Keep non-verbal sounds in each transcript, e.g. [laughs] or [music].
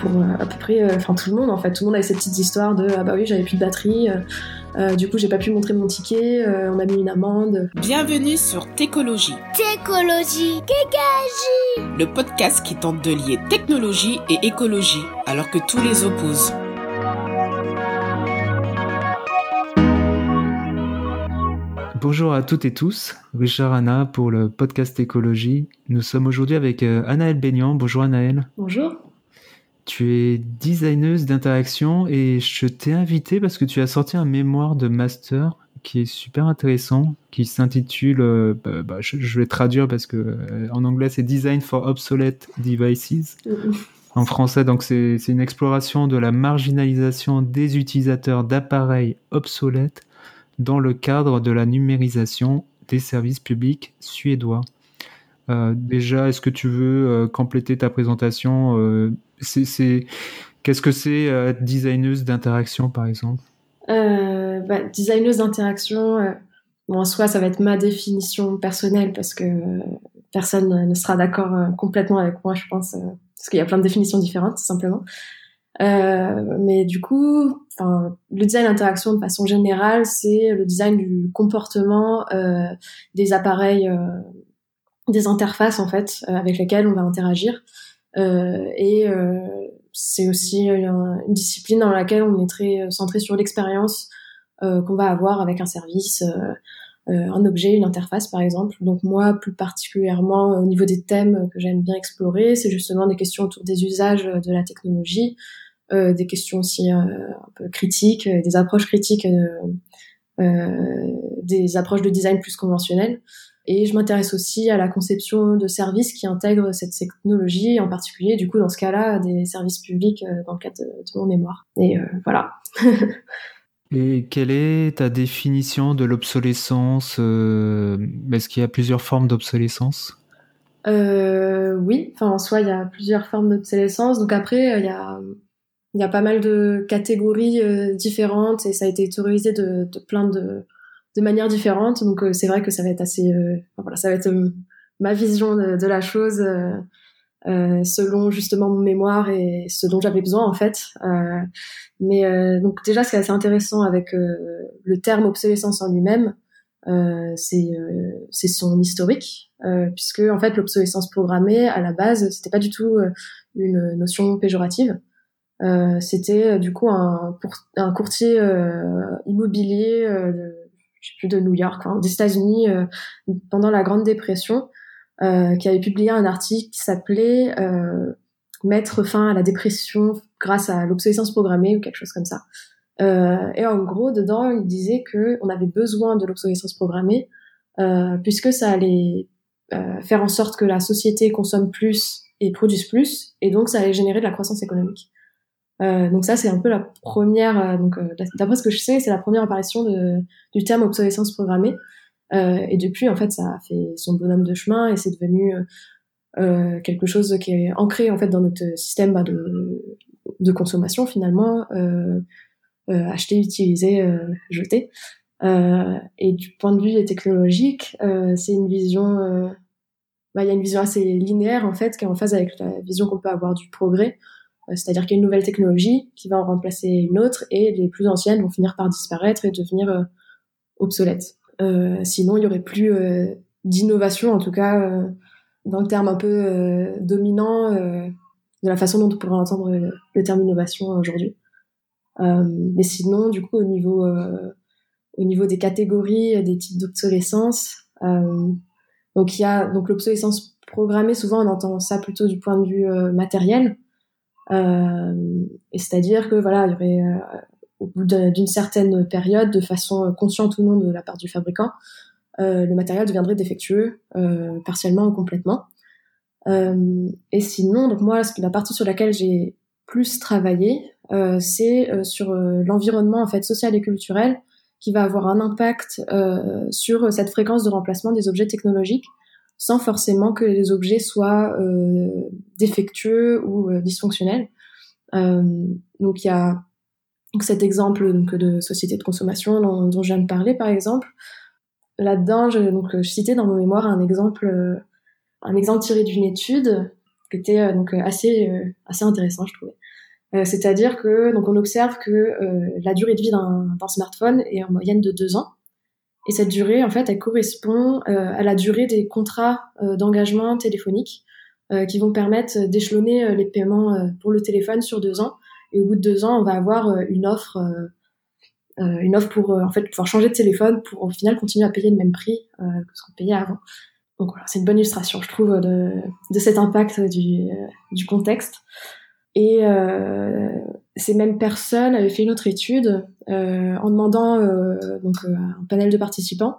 pour à peu près, enfin tout le monde en fait. Tout le monde avait ces petites histoires de ah bah oui j'avais plus de batterie, du coup j'ai pas pu montrer mon ticket, on m'a mis une amende. Bienvenue sur Técologie. Técologie, Kékagie. Le podcast qui tente de lier technologie et écologie alors que tous les opposent. Bonjour à toutes et tous, Richard Anna pour le podcast écologie. Nous sommes aujourd'hui avec euh, Anaëlle Baignan. Bonjour Anaëlle. Bonjour. Tu es designeuse d'interaction et je t'ai invité parce que tu as sorti un mémoire de master qui est super intéressant, qui s'intitule, euh, bah, bah, je, vais traduire parce que euh, en anglais c'est Design for Obsolete Devices. En français, donc c'est une exploration de la marginalisation des utilisateurs d'appareils obsolètes dans le cadre de la numérisation des services publics suédois. Euh, déjà, est-ce que tu veux compléter ta présentation c'est, Qu'est-ce que c'est être designeuse d'interaction, par exemple? Bah, Designeuse d'interaction, en soi, ça va être ma définition personnelle parce que personne ne sera d'accord complètement avec moi, je pense, parce qu'il y a plein de définitions différentes, simplement. Euh, mais du coup, le design d'interaction de façon générale, c'est le design du comportement euh, des appareils, euh, des interfaces en fait avec lesquelles on va interagir. Et c'est aussi une, discipline dans laquelle on est très centré sur l'expérience qu'on va avoir avec un service. un objet, une interface par exemple. Donc moi, plus particulièrement au niveau des thèmes que j'aime bien explorer, c'est justement des questions autour des usages de la technologie, euh, des questions aussi euh, un peu critiques, euh, des approches critiques, des approches de design plus conventionnelles. Et je m'intéresse aussi à la conception de services qui intègrent cette technologie, en particulier, du coup, dans ce cas-là, des services publics dans le cadre de, mon mémoire. Et voilà. [laughs] Et quelle est ta définition de l'obsolescence Est-ce qu'il y a plusieurs formes d'obsolescence? Euh, Oui, enfin en soi, il y a plusieurs formes d'obsolescence. Donc après, il y a il y a pas mal de catégories euh, différentes et ça a été théorisé de, de plein de, de manières différentes. Donc euh, c'est vrai que ça va être assez, euh, voilà, ça va être ma vision de, de la chose selon justement mon mémoire et ce dont j'avais besoin en fait. mais donc déjà, ce qui est assez intéressant avec le terme obsolescence en lui-même, c'est c'est son historique, puisque en fait l'obsolescence programmée à la base, c'était pas du tout une notion péjorative. Euh, c'était euh, du coup un, un courtier euh, immobilier je sais plus de New York, hein, des États-Unis pendant la Grande Dépression, qui avait publié un article qui s'appelait Mettre fin à la dépression grâce à l'obsolescence programmée ou quelque chose comme ça. et en gros, dedans, il disait que on avait besoin de l'obsolescence programmée puisque ça allait faire en sorte que la société consomme plus et produise plus, et donc ça allait générer de la croissance économique. Euh, donc ça, c'est un peu la première, euh, donc euh, d'après ce que je sais, c'est la première apparition de, du terme obsolescence programmée. et depuis, en fait, ça a fait son bonhomme de chemin et c'est devenu quelque chose qui est ancré en fait dans notre système bah, de, de consommation finalement, acheter, utiliser, jeter. et du point de vue technologique, c'est une vision, bah, il y a une vision assez linéaire en fait qui est en phase avec la vision qu'on peut avoir du progrès. Euh, c'est-à-dire qu'il y a une nouvelle technologie qui va en remplacer une autre et les plus anciennes vont finir par disparaître et devenir euh, obsolètes. Euh, sinon, il y aurait plus d'innovation, en tout cas dans le terme un peu dominant de la façon dont on pourrait entendre le, terme innovation aujourd'hui. mais sinon, du coup, au niveau au niveau des catégories, des types d'obsolescence, donc il y a donc l'obsolescence programmée. Souvent, on entend ça plutôt du point de vue matériel. Euh, et c'est-à-dire que voilà, euh, au bout d'une certaine période, de façon consciente ou non de la part du fabricant, euh, le matériel deviendrait défectueux, partiellement ou complètement. et sinon, donc moi, la partie sur laquelle j'ai plus travaillé, c'est sur l'environnement en fait social et culturel qui va avoir un impact sur cette fréquence de remplacement des objets technologiques sans forcément que les objets soient euh, défectueux ou euh, dysfonctionnels. Euh, donc il y a donc cet exemple donc, de société de consommation dont, dont je viens de parler par exemple. Là-dedans, je, donc, je citais dans mon mémoire un exemple, un exemple tiré d'une étude qui était donc assez assez intéressant, je trouvais. C'est-à-dire que donc on observe que la durée de vie d'un smartphone est en moyenne de deux ans. Et cette durée, en fait, elle correspond à la durée des contrats d'engagement téléphonique qui vont permettre d'échelonner les paiements pour le téléphone sur deux ans. Et au bout de deux ans, on va avoir une offre euh, une offre pour euh, en fait pouvoir changer de téléphone pour au final continuer à payer le même prix euh, que ce qu'on payait avant. Donc voilà, c'est une bonne illustration, je trouve, de, cet impact du contexte. Et euh, ces mêmes personnes avaient fait une autre étude euh, en demandant euh, donc un panel de participants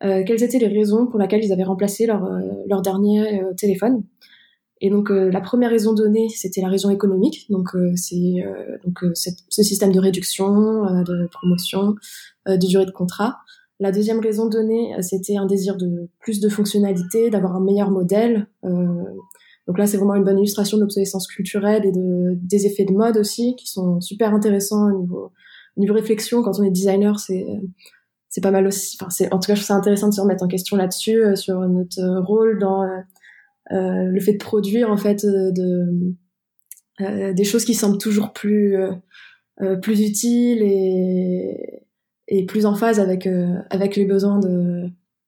quelles étaient les raisons pour lesquelles ils avaient remplacé leur, leur dernier téléphone. Et donc euh, la première raison donnée, c'était la raison économique. Donc euh, c'est euh, donc ce système de réduction, de promotion, de durée de contrat. La deuxième raison donnée, c'était un désir de plus de fonctionnalité, d'avoir un meilleur modèle. Donc là, c'est vraiment une bonne illustration de l'obsolescence culturelle et de, des effets de mode aussi, qui sont super intéressants au niveau, au niveau réflexion. Quand on est designer, c'est c'est pas mal aussi. Enfin, c'est en tout cas, je trouve ça intéressant de se remettre en question là-dessus, sur notre rôle dans euh, le fait de produire en fait euh, de, euh, des choses qui semblent toujours plus plus utiles et, et plus en phase avec avec les besoins de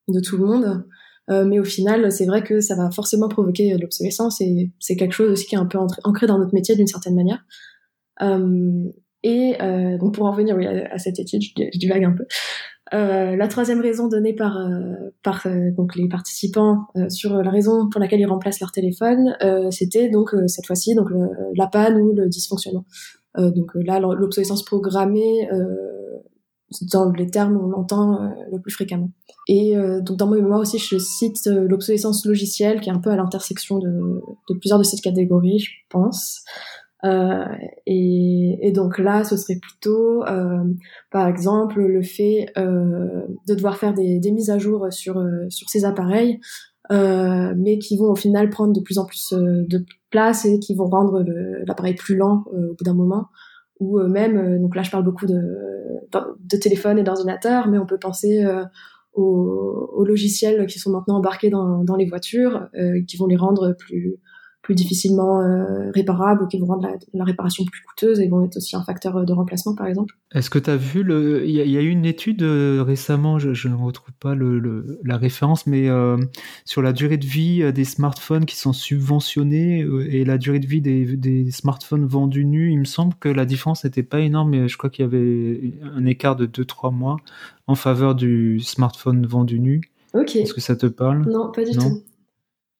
de tout le monde. Mais au final, c'est vrai que ça va forcément provoquer de l'obsolescence et c'est quelque chose aussi qui est un peu ancré dans notre métier d'une certaine manière. et donc pour en revenir oui, à, cette étude, je, je divague un peu. Euh, la troisième raison donnée par euh, par euh, donc les participants sur la raison pour laquelle ils remplacent leur téléphone, c'était donc cette fois-ci donc la panne ou le dysfonctionnement. donc là l'obsolescence programmée dans les termes où on l'entend le plus fréquemment. Et donc dans mon mémoire aussi je cite l'obsolescence logicielle qui est un peu à l'intersection de, de plusieurs de ces catégories je pense. Euh, et, et, donc là, ce serait plutôt, euh, par exemple, le fait euh, de devoir faire des, des, mises à jour sur sur ces appareils, mais qui vont au final prendre de plus en plus de place et qui vont rendre l'appareil plus lent au bout d'un moment. Ou même, donc là, je parle beaucoup de de téléphone et d'ordinateur, mais on peut penser aux, aux, logiciels qui sont maintenant embarqués dans, dans les voitures, qui vont les rendre plus plus difficilement euh, réparables ou qui vont rendre la, réparation plus coûteuse et vont être aussi un facteur de remplacement par exemple. Est-ce que tu as vu le il y, a eu une étude euh, récemment, je, ne retrouve pas le, la référence, mais euh, sur la durée de vie des smartphones qui sont subventionnés et la durée de vie des, des smartphones vendus nus. Il me semble que la différence n'était pas énorme, mais je crois qu'il y avait un écart de 2-3 mois en faveur du smartphone vendu nu. Ok. Est-ce que ça te parle? Non, pas du tout.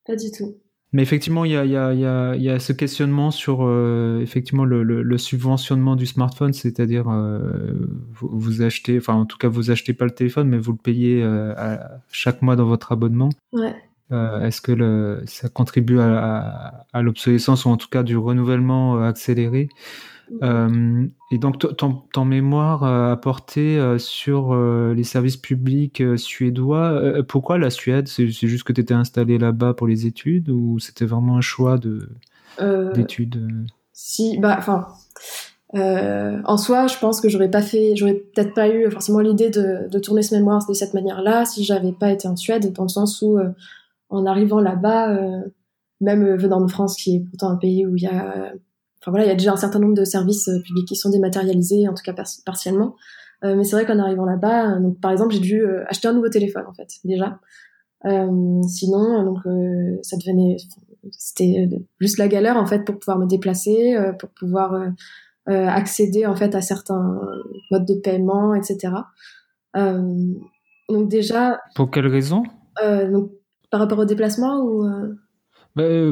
Pas du tout. Mais effectivement, il y a, y, a, y, a, y a, ce questionnement sur euh, effectivement le, le, le, subventionnement du smartphone, c'est-à-dire euh, vous, vous, achetez, enfin en tout cas vous achetez pas le téléphone, mais vous le payez euh, à, chaque mois dans votre abonnement. Ouais. Euh, est-ce que le, ça contribue à, à, à l'obsolescence ou en tout cas du renouvellement accéléré? Euh, et donc ton, mémoire a porté euh, sur euh, les services publics suédois. pourquoi la Suède? C'est juste que tu étais installé là-bas pour les études ou c'était vraiment un choix de d'études Si, bah, enfin, en soi, je pense que j'aurais pas fait, j'aurais peut-être pas eu forcément l'idée de, de, tourner ce mémoire de cette manière-là si j'avais pas été en Suède, dans le sens où en arrivant là-bas, même venant de France, qui est pourtant un pays où il y a enfin voilà, il y a déjà un certain nombre de services euh, publics qui sont dématérialisés, en tout cas partiellement. Euh, mais c'est vrai qu'en arrivant là-bas, euh, donc par exemple, j'ai dû acheter un nouveau téléphone en fait déjà. sinon, donc ça devenait, c'était juste la galère en fait pour pouvoir me déplacer, pour pouvoir accéder en fait à certains modes de paiement, etc. donc déjà. Pour quelle raison? Donc, Par rapport au déplacement ou euh,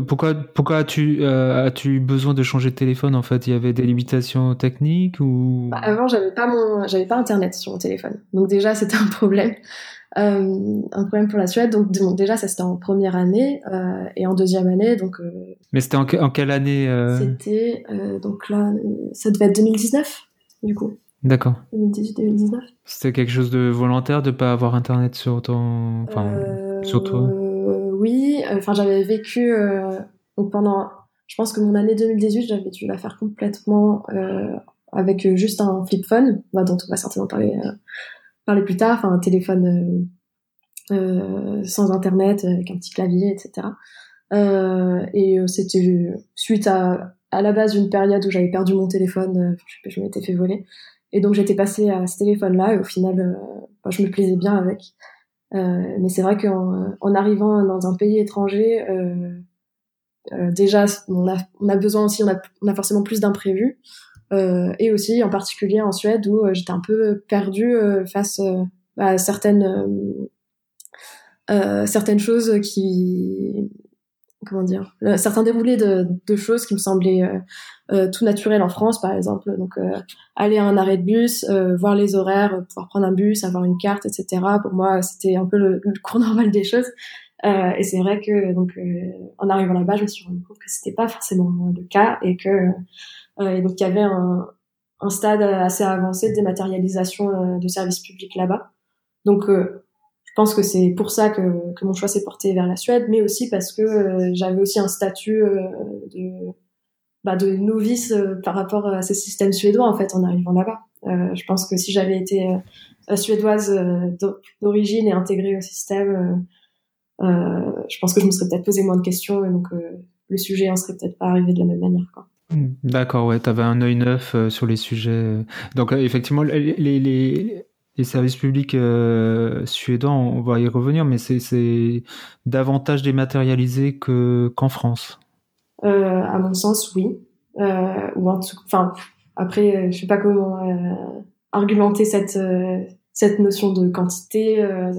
pourquoi pourquoi as-tu euh, as-tu besoin de changer de téléphone en fait? Il y avait des limitations techniques ou? Bah, Avant, j'avais pas mon j'avais pas internet sur mon téléphone. Donc déjà, [laughs] c'était un problème. Euh, un problème pour la Suède. Donc, déjà, ça c'était en première année euh, et en deuxième année. Donc. Euh, Mais c'était en, en, quelle année C'était donc là, ça devait être 2019 du coup. D'accord. 2018-2019. C'était quelque chose de volontaire de pas avoir internet sur ton, enfin, sur toi? Oui, enfin j'avais vécu euh, pendant, je pense que mon année 2018, j'avais dû la faire complètement euh, avec juste un flip phone, bah, dont on va certainement parler euh, parler plus tard, enfin un téléphone sans internet avec un petit clavier, etc. et c'était suite à, à la base d'une période où j'avais perdu mon téléphone, je, je m'étais fait voler. Et donc j'étais passée à ce téléphone-là et au final, bah, je me plaisais bien avec. Mais c'est vrai qu'en en arrivant dans un pays étranger, déjà on a, on a besoin aussi, on a, on a forcément plus d'imprévus. Euh, et aussi en particulier en Suède où euh, j'étais un peu perdue euh, face à certaines certaines choses qui comment dire certains déroulés de, de, choses qui me semblaient tout naturels en France par exemple donc aller à un arrêt de bus voir les horaires pouvoir prendre un bus avoir une carte etc pour moi c'était un peu le, le, cours [laughs] normal des choses et c'est vrai que donc en arrivant là-bas je me suis rendu compte que c'était pas forcément le cas et que euh, et donc il y avait un, un, stade assez avancé de dématérialisation euh, de services publics là-bas. Donc euh, pense que c'est pour ça que, que mon choix s'est porté vers la Suède, mais aussi parce que j'avais aussi un statut de, bah, de novice par rapport à ces systèmes suédois en fait en arrivant là-bas. Euh, je pense que si j'avais été suédoise d'origine et intégrée au système, euh, je pense que je me serais peut-être posé moins de questions et donc le sujet en serait peut-être pas arrivé de la même manière. Quoi. Hmm, d'accord, ouais, tu avais un œil neuf euh, sur les sujets. Donc, euh, effectivement, les, les, les, services publics euh, suédois, on va y revenir, mais c'est davantage dématérialisé qu'en France. à mon sens, oui. ou en tout, enfin, après, je sais pas comment argumenter cette cette notion de quantité. Euh,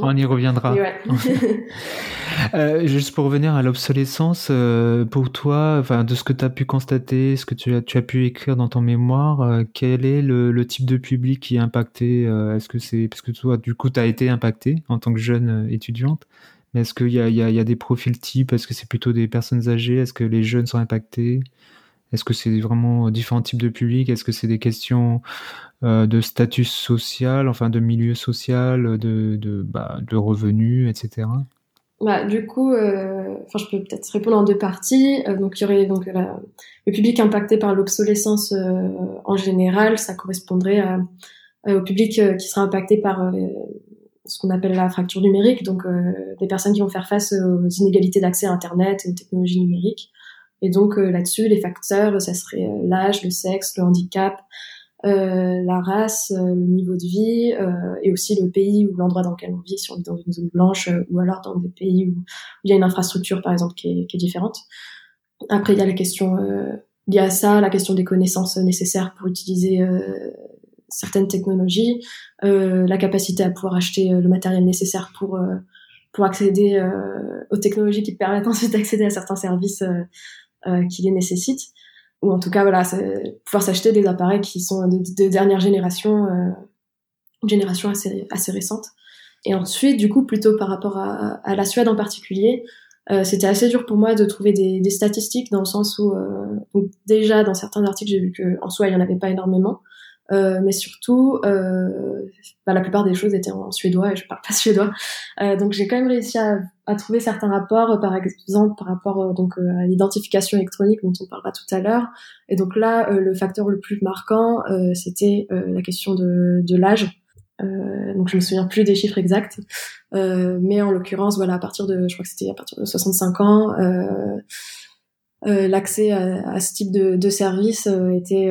on, y reviendra. [laughs] euh, juste pour revenir à l'obsolescence, euh, pour toi, de ce que tu as pu constater, ce que tu as, tu as pu écrire dans ton mémoire, quel est le, le, type de public qui est impacté Est-ce que c'est parce que toi, du coup, tu as été impacté en tant que jeune étudiante mais est-ce qu'il y a, y, a, y a des profils types Est-ce que c'est plutôt des personnes âgées Est-ce que les jeunes sont impactés Est-ce que c'est vraiment différents types de publics Est-ce que c'est des questions euh, de statut social, enfin de milieu social, de, de, bah, revenus, etc. Bah, du coup, euh, je peux peut-être répondre en deux parties. Euh, donc, il y aurait donc le public impacté par l'obsolescence en général, ça correspondrait au public qui sera impacté par ce qu'on appelle la fracture numérique, donc des personnes qui vont faire face aux inégalités d'accès à Internet et aux technologies numériques. Et donc là-dessus, les facteurs, ça serait l'âge, le sexe, le handicap, euh, la race, euh, le niveau de vie euh, et aussi le pays ou l'endroit dans lequel on vit, si on vit dans une zone blanche ou alors dans des pays où, il y a une infrastructure par exemple qui est, qui est différente. Après, il y a la question liée à ça, la question des connaissances nécessaires pour utiliser certaines technologies, la capacité à pouvoir acheter le matériel nécessaire pour pour accéder aux technologies qui permettent [laughs] ensuite d'accéder à certains services qui les nécessitent ou en tout cas voilà pouvoir s'acheter des appareils qui sont de, dernière génération euh, une génération assez assez récente. Et ensuite du coup plutôt par rapport à, à la Suède en particulier euh, c'était assez dur pour moi de trouver des, des statistiques dans le sens où euh, donc déjà dans certains articles j'ai vu que en soi il y en avait pas énormément euh, mais surtout, euh, bah, la plupart des choses étaient en suédois et je parle pas [laughs] suédois. Euh, donc j'ai quand même réussi à, à, trouver certains rapports, par exemple par rapport euh, donc euh, à l'identification électronique dont on parlera tout à l'heure. Et donc là, le facteur le plus marquant, c'était la question de, de l'âge. donc je me souviens plus des chiffres exacts, mais en l'occurrence, voilà, à partir de, je crois que c'était à partir de 65 ans. l'accès à, à, ce type de, de service était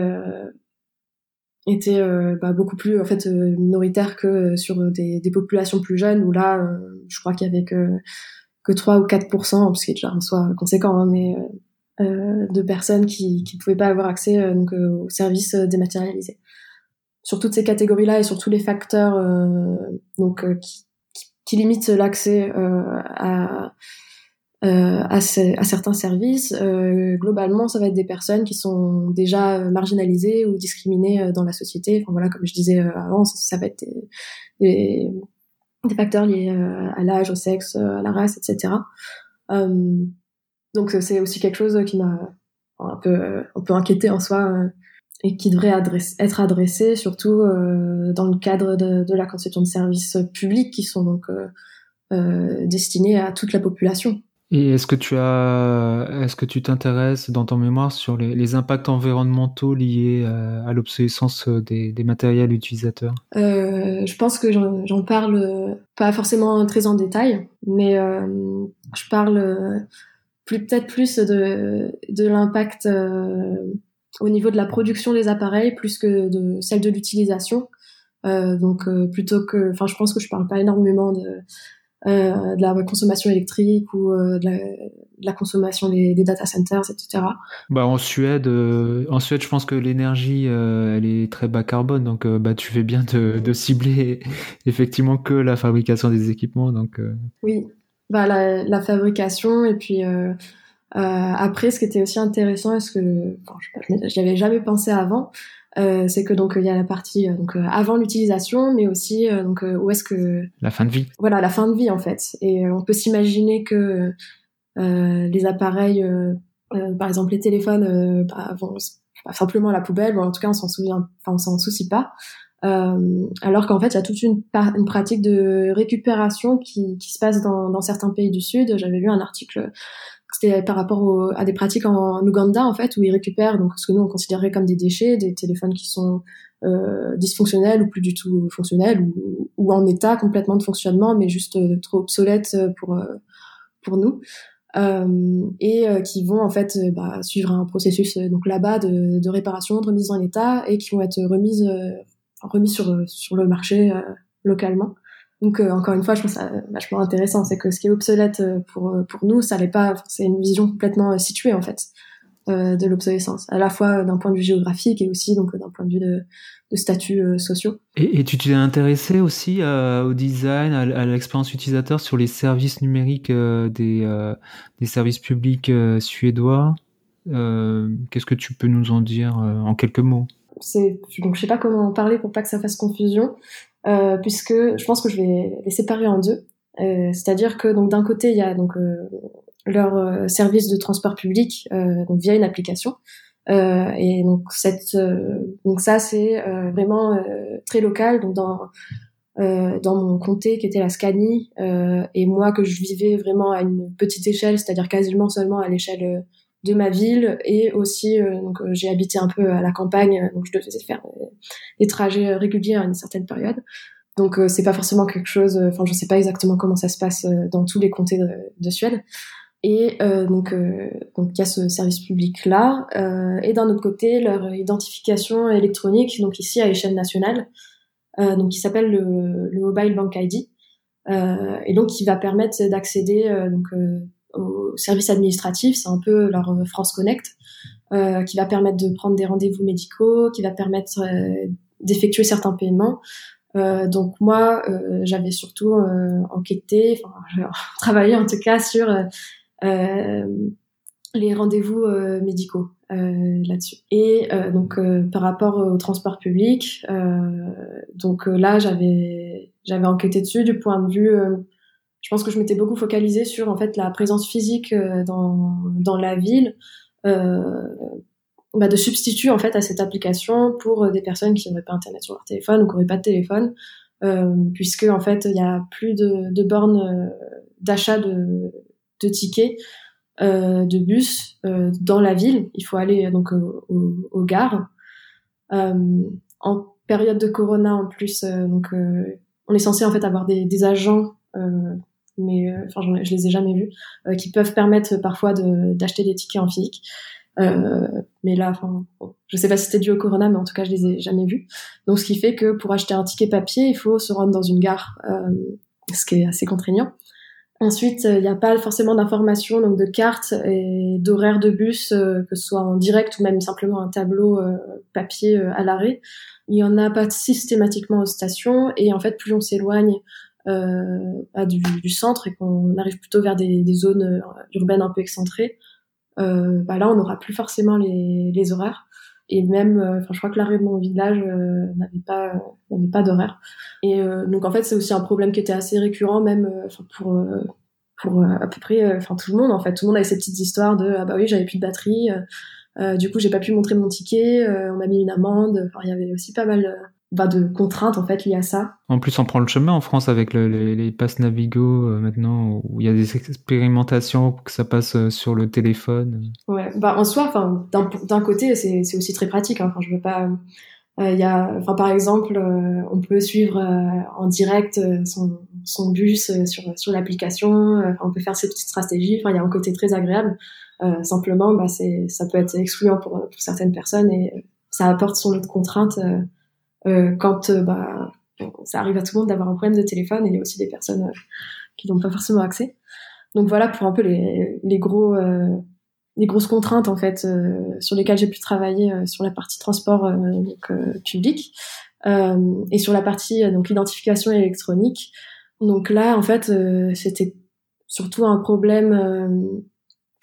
était euh, bah, beaucoup plus en fait euh, minoritaire que euh, sur des, des, populations plus jeunes où là je crois qu'il y avait que que 3 ou 4 parce qu'il déjà un soit conséquent hein, mais de personnes qui qui pouvaient pas avoir accès donc aux services dématérialisés. Sur toutes ces catégories là et sur tous les facteurs donc qui, qui, limitent l'accès à euh, à, à, certains services. Euh, globalement, ça va être des personnes qui sont déjà marginalisées ou discriminées euh, dans la société. Enfin voilà, comme je disais avant, ça, va être des, des, facteurs liés à l'âge, au sexe, à la race, etc. donc c'est aussi quelque chose qui m'a un peu un peu inquiété en soi et qui devrait être adressé surtout dans le cadre de, de, la conception de services publics qui sont donc destinés à toute la population. Et est-ce que tu as, est-ce que tu t'intéresses dans ton mémoire sur les, impacts environnementaux liés à, à l'obsolescence des, des, matériels utilisateurs? Euh, Je pense que j'en parle pas forcément très en détail, mais euh, je parle plus peut-être plus de l'impact au niveau de la production des appareils plus que de celle de l'utilisation. donc plutôt que, enfin, je pense que je parle pas énormément de euh, de la consommation électrique ou euh, de, la, de, la, consommation des, des, data centers, etc. Bah en Suède, euh, en Suède, je pense que l'énergie, elle est très bas carbone, donc bah tu fais bien de, de cibler [laughs] effectivement que la fabrication des équipements, donc. Oui, bah la, la, fabrication et puis. après, ce qui était aussi intéressant, est-ce que bon, je jamais pensé avant, euh, c'est que donc il y a la partie euh, donc euh, avant l'utilisation, mais aussi donc où est-ce que la fin de vie. Voilà, la fin de vie en fait. Et on peut s'imaginer que les appareils, par exemple les téléphones, bah, vont pas simplement à la poubelle, bon, en tout cas on s'en souvient, enfin on s'en soucie pas. Euh, alors qu'en fait, il y a toute une, une pratique de récupération qui, qui se passe dans, dans, certains pays du Sud. J'avais lu un article c'était par rapport à des pratiques en, Ouganda en fait où ils récupèrent donc ce que nous on considérait comme des déchets, des téléphones qui sont euh, dysfonctionnels ou plus du tout fonctionnels ou, en état complètement de fonctionnement mais juste euh, trop obsolètes pour euh, pour nous euh, et qui vont en fait bah, suivre un processus donc là-bas de, de, réparation, de remise en état et qui vont être remises remis sur sur le marché localement. Donc euh, encore une fois, je trouve ça vachement intéressant, c'est que ce qui est obsolète euh, pour euh, pour nous, ça n'est pas, c'est une vision complètement située en fait de l'obsolescence, à la fois d'un point de vue géographique et aussi donc d'un point de vue de, de statuts sociaux. Et, et, tu t'es intéressé aussi au design, à, l'expérience utilisateur sur les services numériques des des services publics suédois. Qu'est-ce que tu peux nous en dire en quelques mots? Donc je sais pas comment en parler pour pas que ça fasse confusion euh, puisque je pense que je vais les séparer en deux. Euh, c'est-à-dire que donc d'un côté il y a donc euh, leur euh, service de transport public donc via une application et donc cette donc ça c'est vraiment très local donc dans dans mon comté qui était la Scanie et moi que je vivais vraiment à une petite échelle c'est-à-dire quasiment seulement à l'échelle de ma ville et aussi donc j'ai habité un peu à la campagne donc je devais faire des trajets réguliers à une certaine période. Donc euh, c'est pas forcément quelque chose. Euh, enfin, je sais pas exactement comment ça se passe euh, dans tous les comtés de, Suède. Et donc donc il y a ce service public là. et d'un autre côté, leur identification électronique, donc ici à échelle nationale, donc qui s'appelle le, le, Mobile Bank ID. et donc qui va permettre d'accéder donc service administratif, c'est un peu leur France Connect, qui va permettre de prendre des rendez-vous médicaux, qui va permettre d'effectuer certains paiements. Euh, donc moi, euh, j'avais surtout euh, enquêté, enfin, [laughs] travaillé en tout cas sur euh, les rendez-vous médicaux là-dessus. Et donc par rapport au transport public, donc là j'avais j'avais enquêté dessus du point de vue je pense que je m'étais beaucoup focalisée sur en fait la présence physique dans dans la ville euh, bah, de substitut en fait à cette application pour euh, des personnes qui n'auraient pas internet sur leur téléphone ou qui n'auraient pas de téléphone, euh, puisque en fait il y a plus de, de bornes euh, d'achat de, de, tickets euh, de bus euh, dans la ville. Il faut aller donc aux au, gares. en période de Corona en plus, donc on est censé en fait avoir des, des agents mais enfin je les ai jamais vus, qui peuvent permettre parfois d'acheter des tickets en physique. Euh, mais là, enfin, je sais pas si c'était dû au corona, mais en tout cas, je les ai jamais vus. Donc, ce qui fait que pour acheter un ticket papier, il faut se rendre dans une gare, euh, ce qui est assez contraignant. Ensuite, il n'y a pas forcément d'informations, donc de cartes et d'horaires de bus, euh, que ce soit en direct ou même simplement un tableau euh, papier euh, à l'arrêt. Il y en a pas systématiquement aux stations, et en fait, plus on s'éloigne bah, du, du, centre et qu'on arrive plutôt vers des, des zones urbaines un peu excentrées, euh, bah là on n'aura plus forcément les, les horaires. Et même euh, enfin je crois que l'arrêt de mon village euh, n'avait pas n'avait pas d'horaire. Et donc en fait c'est aussi un problème qui était assez récurrent même pour pour à peu près enfin tout le monde en fait. Tout le monde avait ces petites histoires de ah bah oui j'avais plus de batterie du coup j'ai pas pu montrer mon ticket on m'a mis une amende. Enfin il y avait aussi pas mal bah, de contraintes en fait liées à ça. En plus, on prend le chemin en France avec les passes Navigo euh, maintenant, où il y a des expérimentations pour que ça passe euh, sur le téléphone. Ouais, bah en soi, d'un côté, c'est aussi très pratique. Hein. Enfin, je veux pas Il y a, par exemple, on peut suivre en direct son, son bus sur sur l'application. on peut faire ses petites stratégies. Enfin, il y a un côté très agréable. simplement, bah, ça peut être excluant pour, pour certaines personnes et ça apporte son lot de contraintes quand bah ça arrive à tout le monde d'avoir un problème de téléphone et il y a aussi des personnes qui n'ont pas forcément accès. Donc voilà pour un peu les, les gros euh, les grosses contraintes en fait euh, sur lesquelles j'ai pu travailler euh, sur la partie transport donc, public et sur la partie donc identification électronique. Donc là en fait c'était surtout un problème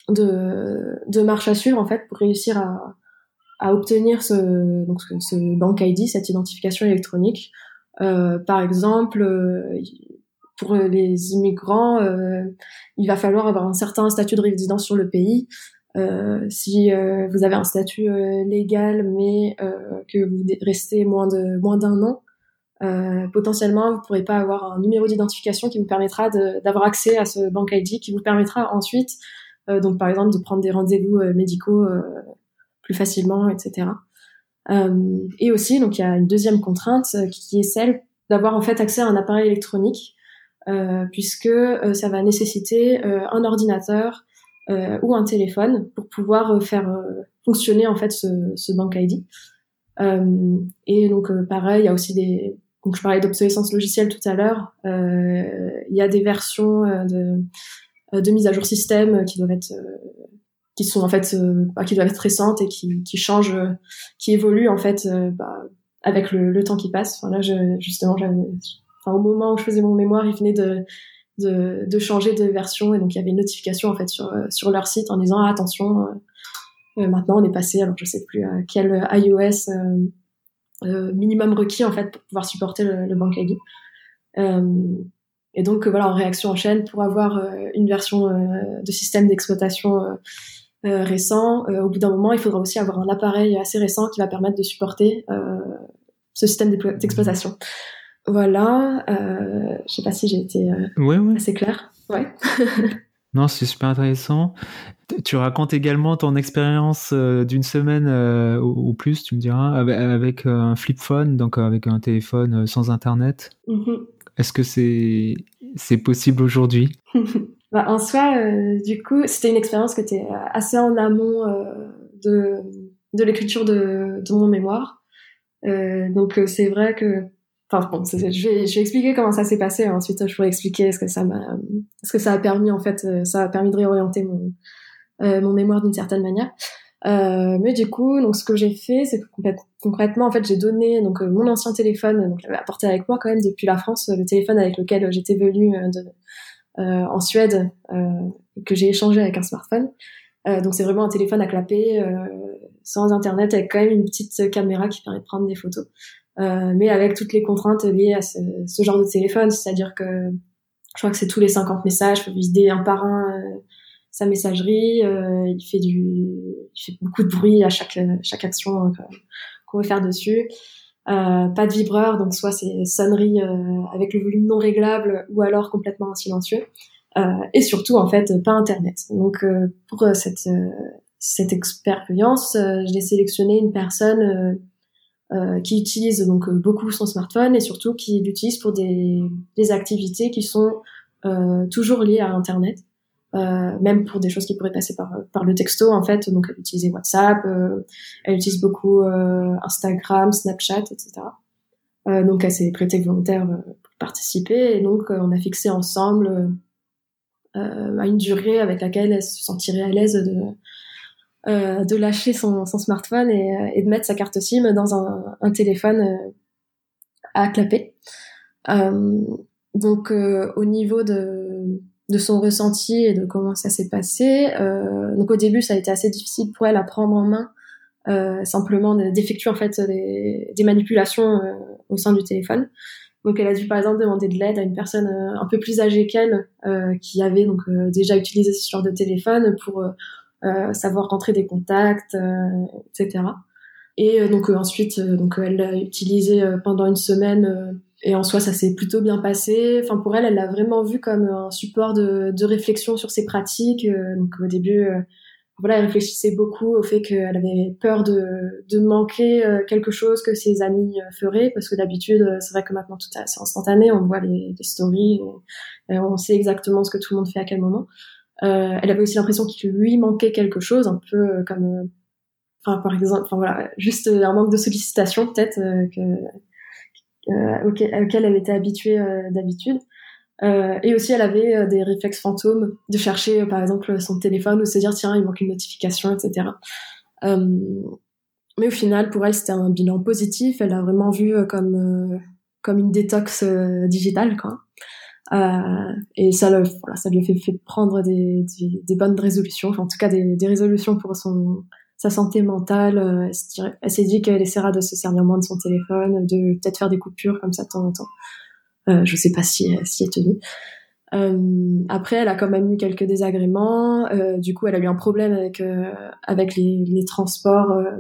de de marche à suivre en fait pour réussir à à obtenir ce donc ce bank ID cette identification électronique. par exemple pour euh, les immigrants, euh, il va falloir avoir un certain statut de résidence sur le pays. Euh, si euh, vous avez un statut légal mais que vous restez moins de moins d'un an, potentiellement vous pourrez pas avoir un numéro d'identification qui vous permettra d'avoir accès à ce bank ID, qui vous permettra ensuite, donc par exemple, de prendre des rendez-vous médicaux plus facilement, etc. et aussi, donc il y a une deuxième contrainte qui est celle d'avoir en fait accès à un appareil électronique euh, puisque euh, ça va nécessiter euh, un ordinateur ou un téléphone pour pouvoir faire fonctionner en fait ce, ce bank ID. et donc pareil, il y a aussi des donc je parlais d'obsolescence logicielle tout à l'heure. Il y a des versions de, de mise à jour système qui doivent être qui sont en fait bah, qui doivent être récentes et qui, qui changent, qui évoluent en fait bah, avec le, temps qui passe. Enfin, là, justement, au moment où je faisais mon mémoire, ils venaient de de, changer de version et donc il y avait une notification en fait sur euh, sur leur site en disant ah, attention euh, euh, maintenant on est passé alors je sais plus quel iOS minimum requis en fait pour pouvoir supporter le, le et donc voilà en réaction en chaîne pour avoir une version de système d'exploitation récent. au bout d'un moment, il faudra aussi avoir un appareil assez récent qui va permettre de supporter ce système d'exploitation. Voilà, euh, je sais pas si j'ai été euh, assez claire. Ouais. [laughs] non, c'est super intéressant. Tu racontes également ton expérience euh, d'une semaine euh, ou, plus, tu me diras, avec, un flip phone, donc avec un téléphone sans internet. Mm-hmm. Est-ce que c'est c'est possible aujourd'hui? [laughs] bah, En soi, du coup, c'était une expérience qui était assez en amont de, de l'écriture de, de mon mémoire. donc c'est vrai que Enfin bon, je vais, je vais expliquer comment ça s'est passé. Ensuite, je pourrais expliquer ce que ça m'a, ce que ça a permis en fait. Euh, ça a permis de réorienter mon euh, mon mémoire d'une certaine manière. Euh, mais du coup, donc ce que j'ai fait, c'est que concrètement, en fait, j'ai donné donc euh, mon ancien téléphone, donc j'avais apporté avec moi quand même depuis la France, le téléphone avec lequel j'étais venue de, en Suède, que j'ai échangé avec un smartphone. donc c'est vraiment un téléphone à clapper, sans internet, avec quand même une petite caméra qui permet de prendre des photos. Euh, mais avec toutes les contraintes liées à ce, genre de téléphone, c'est-à-dire que je crois que c'est tous les 50 messages, faut vider un par un euh, sa messagerie, euh, il fait du, il fait beaucoup de bruit à chaque chaque action qu'on veut faire dessus. Euh, pas de vibreur, donc soit c'est sonnerie avec le volume non réglable ou alors complètement silencieux. et surtout en fait pas internet. Donc pour cette cette expérience, j'ai sélectionné une personne euh, qui utilise donc euh, beaucoup son smartphone et surtout qui l'utilise pour des, des, activités qui sont euh, toujours liées à Internet, euh, même pour des choses qui pourraient passer par, par le texto en fait. Donc elle utilise WhatsApp, elle utilise beaucoup Instagram, Snapchat, etc. donc elle s'est prêtée volontaire pour participer et donc on a fixé ensemble à une durée avec laquelle elle se sentirait à l'aise de euh, de lâcher son, son smartphone et, euh, et, de mettre sa carte SIM dans un, un téléphone euh, à clapper. Euh, donc au niveau de, de son ressenti et de comment ça s'est passé, donc au début ça a été assez difficile pour elle à prendre en main simplement d'effectuer en fait des, des manipulations au sein du téléphone. Donc elle a dû par exemple demander de l'aide à une personne un peu plus âgée qu'elle qui avait donc déjà utilisé ce genre de téléphone pour euh, savoir rentrer des contacts, euh, etc. Et euh, donc ensuite, donc elle l'a utilisé pendant une semaine et en soi ça s'est plutôt bien passé. Enfin pour elle, elle l'a vraiment vu comme un support de, de réflexion sur ses pratiques. donc au début, voilà, elle réfléchissait beaucoup au fait qu'elle avait peur de, de manquer euh, quelque chose que ses amis euh, feraient, parce que d'habitude, euh, c'est vrai que maintenant tout est assez instantané, on voit les, les stories, et, on sait exactement ce que tout le monde fait à quel moment. Euh, elle avait aussi l'impression qu'il lui manquait quelque chose, un peu comme, enfin par exemple, enfin voilà, juste un manque de sollicitation peut-être que auquel, auquel, elle était habituée d'habitude. Euh, et aussi, elle avait euh, des réflexes fantômes de chercher, euh, par exemple, son téléphone ou se dire tiens, il manque une notification, etc. mais au final, pour elle, c'était un bilan positif. Elle a vraiment vu comme comme une détox digitale, quoi. et ça, le, voilà, ça lui a fait, fait prendre des, des, des, bonnes résolutions, enfin, en tout cas des, des résolutions pour son sa santé mentale. elle s'est dit qu'elle essaiera de se servir moins de son téléphone, de peut-être faire des coupures comme ça de temps en temps. Euh, je sais pas si si est tenue. Euh, après, elle a quand même eu quelques désagréments. Euh, du coup, elle a eu un problème avec euh, avec les, les transports. Euh,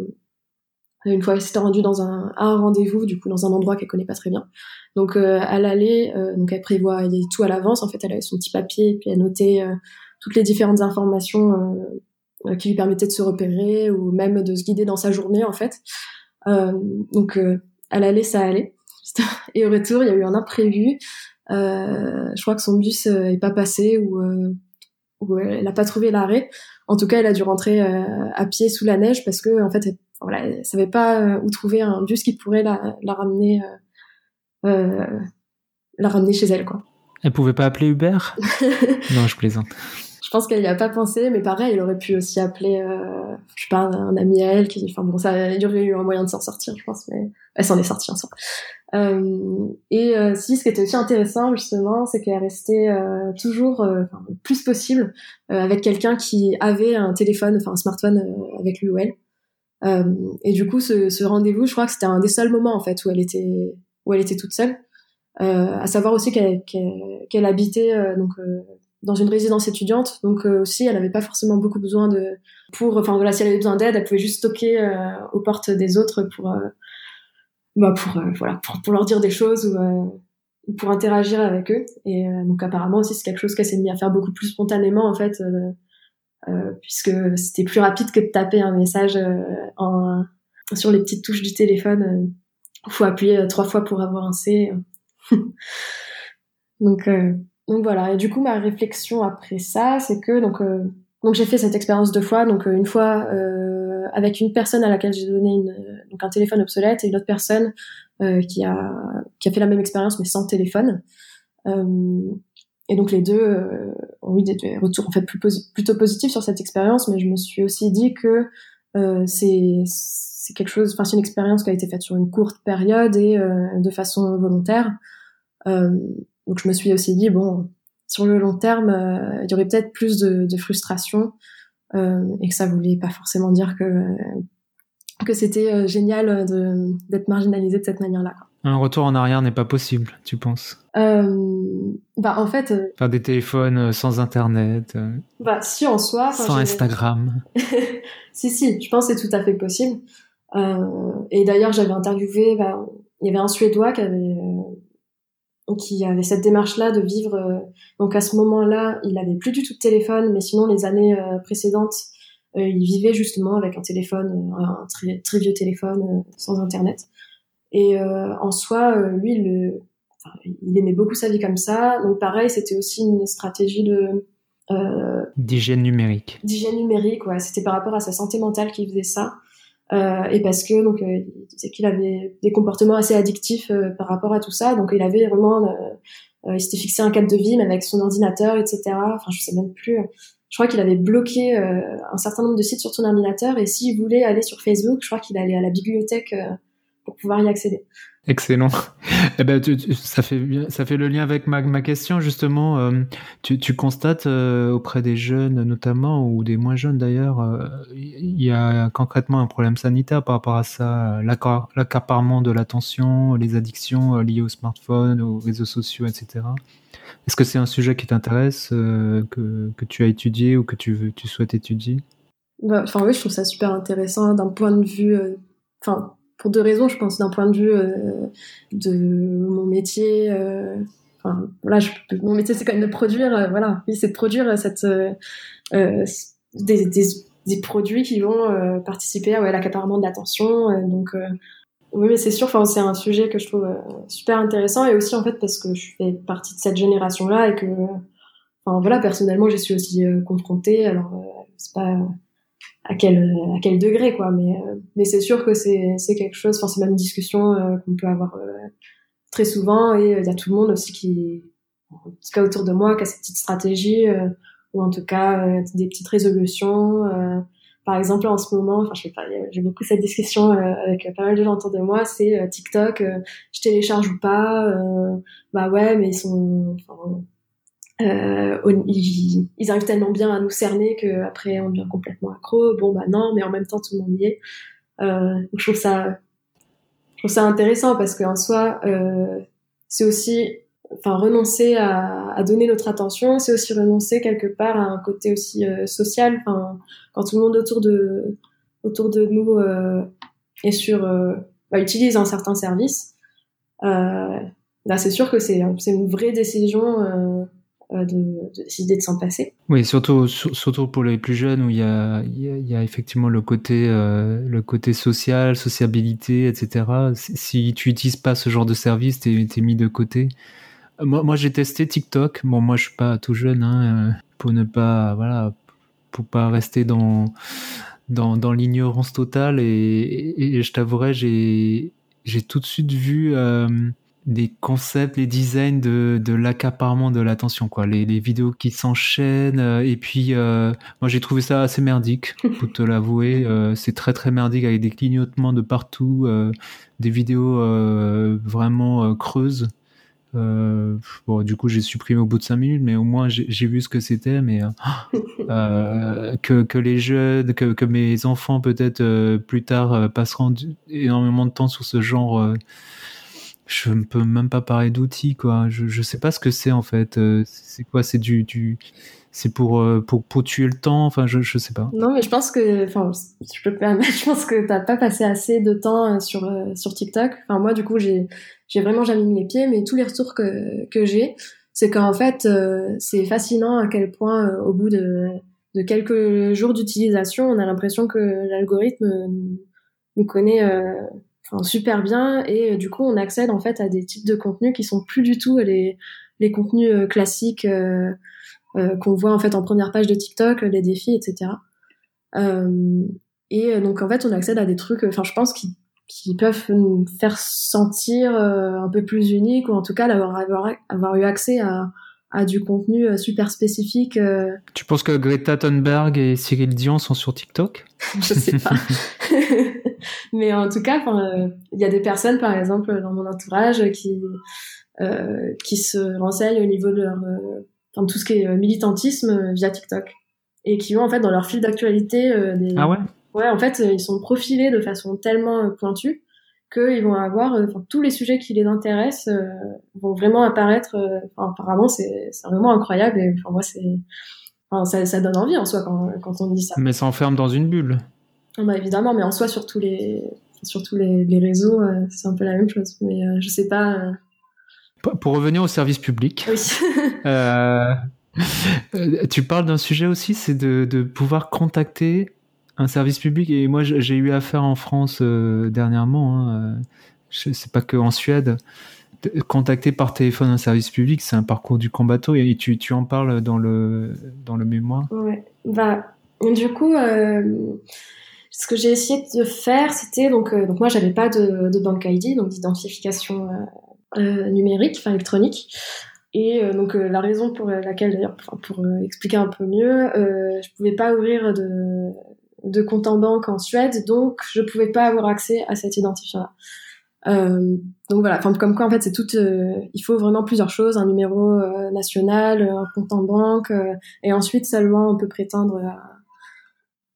une fois, elle s'était rendue dans un, un rendez-vous, du coup, dans un endroit qu'elle connaît pas très bien. Donc, elle allait, donc elle prévoit tout à l'avance. En fait, elle avait son petit papier, puis elle notait toutes les différentes informations qui lui permettaient de se repérer ou même de se guider dans sa journée, en fait. donc, elle allait, ça allait. [laughs] Et au retour, il y a eu un imprévu. Euh, je crois que son bus euh, est pas passé ou, euh, ou elle a pas trouvé l'arrêt. En tout cas, elle a dû rentrer à pied sous la neige parce que en fait, elle, voilà, elle savait pas où trouver un bus qui pourrait la, la ramener, la ramener chez elle, quoi. Elle pouvait pas appeler Uber? [laughs] Non, je plaisante. Je pense qu'elle y a pas pensé, mais pareil, elle aurait pu aussi appeler, euh, je sais pas, un, ami à elle qui, enfin bon, ça, il y aurait eu un moyen de s'en sortir, je pense, mais elle s'en est sortie ensemble. Euh, et euh, si, ce qui était aussi intéressant justement, c'est qu'elle restait euh, toujours, euh, le plus possible, avec quelqu'un qui avait un téléphone, enfin un smartphone avec lui ou elle. et du coup, ce, ce rendez-vous, je crois que c'était un des seuls moments en fait où elle était, où elle était toute seule. à savoir aussi qu'elle qu'elle habitait donc dans une résidence étudiante, donc euh, aussi elle n'avait pas forcément beaucoup besoin de pour, enfin voilà, si elle avait besoin d'aide, elle pouvait juste toquer euh, aux portes des autres pour, euh, bah pour voilà, pour, pour, leur dire des choses ou pour interagir avec eux. Et donc apparemment aussi c'est quelque chose qu'elle s'est mis à faire beaucoup plus spontanément en fait, puisque c'était plus rapide que de taper un message en sur les petites touches du téléphone. Il faut appuyer trois fois pour avoir un C. [laughs] donc donc voilà. Et du coup, ma réflexion après ça, c'est que donc euh, donc j'ai fait cette expérience deux fois. Donc euh, une fois euh, avec une personne à laquelle j'ai donné une, donc un téléphone obsolète et une autre personne qui a qui a fait la même expérience mais sans téléphone. et donc les deux ont eu des, retours en fait plutôt positifs sur cette expérience, mais je me suis aussi dit que c'est c'est quelque chose, enfin c'est une expérience qui a été faite sur une courte période et de façon volontaire. Euh, donc je me suis aussi dit bon, sur le long terme, euh, il y aurait peut-être plus de, de frustration euh, et que ça voulait pas forcément dire que que c'était euh, génial d'être marginalisé de cette manière-là. Un retour en arrière n'est pas possible, tu penses? Euh, Bah en fait. Euh, Faire des téléphones sans internet. Bah si en soi. Sans Instagram. [laughs] si si, je pense que c'est tout à fait possible. et d'ailleurs j'avais interviewé, bah, il y avait un Suédois qui avait qui avait cette démarche-là de vivre. Euh, donc à ce moment-là, il avait plus du tout de téléphone, mais sinon les années euh, précédentes, euh, il vivait justement avec un téléphone, un très, très vieux téléphone sans internet. Et en soi, lui, il, il aimait beaucoup sa vie comme ça. Donc pareil, c'était aussi une stratégie de d'hygiène numérique. D'hygiène numérique, ouais. C'était par rapport à sa santé mentale qu'il faisait ça. Euh, et parce que donc euh, qu'il avait des comportements assez addictifs euh, par rapport à tout ça. Donc il avait vraiment il s'était fixé un cadre de vie même avec son ordinateur etc enfin je sais même plus je crois qu'il avait bloqué un certain nombre de sites sur son ordinateur. Et s'il voulait aller sur Facebook je crois qu'il allait à la bibliothèque pour pouvoir y accéder Excellent. [laughs] eh ben, ça fait ça fait le lien avec ma, ma question justement. Euh, tu, tu, constates euh, auprès des jeunes notamment ou des moins jeunes d'ailleurs, euh, il y a concrètement un problème sanitaire par rapport à ça, l'accaparement de l'attention, les addictions liées au smartphone, aux réseaux sociaux, etc. Est-ce que c'est un sujet qui t'intéresse, que, que tu as étudié ou que tu veux, tu souhaites étudier? Bah, Enfin oui, je trouve ça super intéressant d'un point de vue, enfin pour deux raisons, je pense, d'un point de vue euh, de mon métier. Euh, enfin, voilà, je, mon métier, c'est quand même de produire. Euh, voilà, oui, c'est de produire cette des, des, des produits qui vont participer à l'accaparement de l'attention. donc oui, mais c'est sûr. Enfin, c'est un sujet que je trouve super intéressant et aussi en fait parce que je fais partie de cette génération-là et que, enfin voilà, personnellement, j'y suis aussi confrontée. Alors, c'est pas à quel à quel degré quoi mais mais c'est sûr que c'est c'est quelque chose enfin c'est même une discussion qu'on peut avoir très souvent et il y a tout le monde aussi qui en tout cas autour de moi qui a ces petites stratégies ou en tout cas euh, des petites résolutions. Euh, par exemple, en ce moment, enfin, je sais pas, j'ai beaucoup cette discussion euh, avec pas mal de gens autour de moi, c'est TikTok, je télécharge ou pas, bah ouais, mais ils sont, euh, ils, ils, arrivent tellement bien à nous cerner que après on devient complètement accro. Bon bah non, mais en même temps tout le monde y est. Euh, je trouve ça, je trouve ça intéressant parce qu'en soi, euh, c'est aussi enfin renoncer à, à, donner notre attention, c'est aussi renoncer quelque part à un côté aussi euh, social. Enfin, quand tout le monde autour de autour de nous euh, est sur euh, bah, utilise un certain service, là c'est sûr que c'est c'est une vraie décision de, de, décider de s'en passer. Oui, surtout surtout pour les plus jeunes où il y a il y a, effectivement le côté le côté social, sociabilité, etc. Si, tu utilises pas ce genre de service, t'es es mis de côté. Moi, moi j'ai testé TikTok. Bon, moi, je suis pas tout jeune, hein, euh, pour ne pas, voilà, pour pas rester dans dans, dans l'ignorance totale. Et, et, je t'avouerai, j'ai j'ai tout de suite vu euh, des concepts, les designs de, de l'accaparement de l'attention, quoi. Les, les vidéos qui s'enchaînent. Euh, et puis, euh, moi, j'ai trouvé ça assez merdique, [laughs] pour te l'avouer. Euh, c'est très, très merdique avec des clignotements de partout, des vidéos vraiment creuses. Euh, bon, du coup, j'ai supprimé au bout de 5 minutes, mais au moins j'ai vu ce que c'était. Mais euh, [laughs] euh, que, que les jeunes, que, que mes enfants peut-être euh, plus tard euh, passeront énormément de temps sur ce genre. Je ne peux même pas parler d'outils, quoi. Je, je sais pas ce que c'est en fait. c'est quoi? C'est du, du pour, pour, pour tuer le temps? Enfin je je sais pas non mais je pense que enfin je peux permettre [laughs] je pense que t'as pas passé assez de temps sur sur TikTok enfin moi du coup j'ai j'ai vraiment jamais mis les pieds, mais tous les retours que, que j'ai, c'est qu'en fait, euh, c'est fascinant à quel point, euh, au bout de, de quelques jours d'utilisation, on a l'impression que l'algorithme nous, connaît euh, enfin, super bien, et du coup, on accède en fait à des types de contenus qui sont plus du tout les, les contenus classiques qu'on voit en fait en première page de TikTok, les défis, etc. et donc en fait, on accède à des trucs, enfin, je pense qui qui peuvent nous faire sentir euh, un peu plus unique ou en tout cas avoir, avoir, avoir eu accès à, à du contenu euh, super spécifique. Euh. Tu penses que Greta Thunberg et Cyril Dion sont sur TikTok? [laughs] Je sais pas. [laughs] [laughs] Mais en tout cas, il y a des personnes, par exemple, dans mon entourage, qui euh, qui se renseignent au niveau de leur, enfin, tout ce qui est militantisme via TikTok et qui ont en fait dans leur fil d'actualité des, ah ouais? Ouais, en fait, euh, ils sont profilés de façon tellement euh, pointue qu'ils vont avoir, euh, enfin, tous les sujets qui les intéressent vont vraiment apparaître. Enfin, apparemment, c'est vraiment incroyable et enfin, moi, c'est, enfin, ça, ça, donne envie en soi quand, quand on dit ça. Mais ça enferme dans une bulle. Ah bah, évidemment, mais en soi, sur tous les, sur tous les, les réseaux, c'est un peu la même chose. Mais je sais pas. Pour revenir au service public. Oui. [laughs] euh, tu parles d'un sujet aussi, c'est de, de pouvoir contacter un service public et moi j'ai eu affaire en France euh, dernièrement hein, euh, je sais pas que en Suède contacter par téléphone un service public c'est un parcours du combattant et tu, tu en parles dans le dans le mémoire? Ouais bah du coup euh, ce que j'ai essayé de faire c'était donc donc moi j'avais pas de, de banque ID donc d'identification numérique enfin électronique et donc la raison pour laquelle d'ailleurs pour, expliquer un peu mieux, euh, je pouvais pas ouvrir de de compte en banque en Suède, donc je pouvais pas avoir accès à cet identifiant-là. Euh, donc voilà, enfin, comme quoi en fait c'est tout, euh, il faut vraiment plusieurs choses, un numéro euh, national, un compte en banque, euh, et ensuite seulement on peut prétendre à,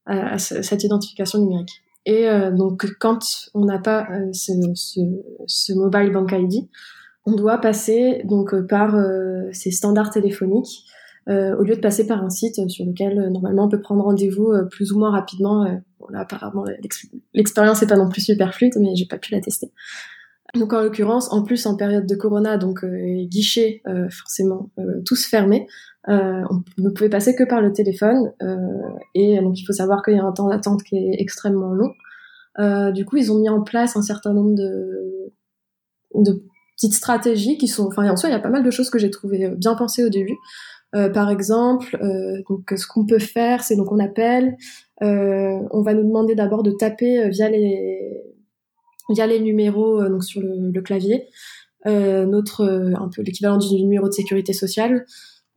à, cette identification numérique. Et donc quand on n'a pas ce, ce, ce, mobile bank ID, on doit passer donc par ces standards téléphoniques euh, au lieu de passer par un site sur lequel euh, normalement on peut prendre rendez-vous euh, plus ou moins rapidement. bon là apparemment l'expérience n'est pas non plus super fluide, mais j'ai pas pu la tester. Donc en l'occurrence, en plus en période de corona, donc guichets forcément tous fermés, on ne pouvait passer que par le téléphone et donc il faut savoir qu'il y a un temps d'attente qui est extrêmement long. du coup, ils ont mis en place un certain nombre de, de petites stratégies qui sont, enfin en soi, il y a pas mal de choses que j'ai trouvé bien pensées au début. Euh, par exemple, euh, donc ce qu'on peut faire, c'est donc on appelle, euh, on va nous demander d'abord de taper via les via les numéros donc sur le, le clavier notre un peu l'équivalent du numéro de sécurité sociale.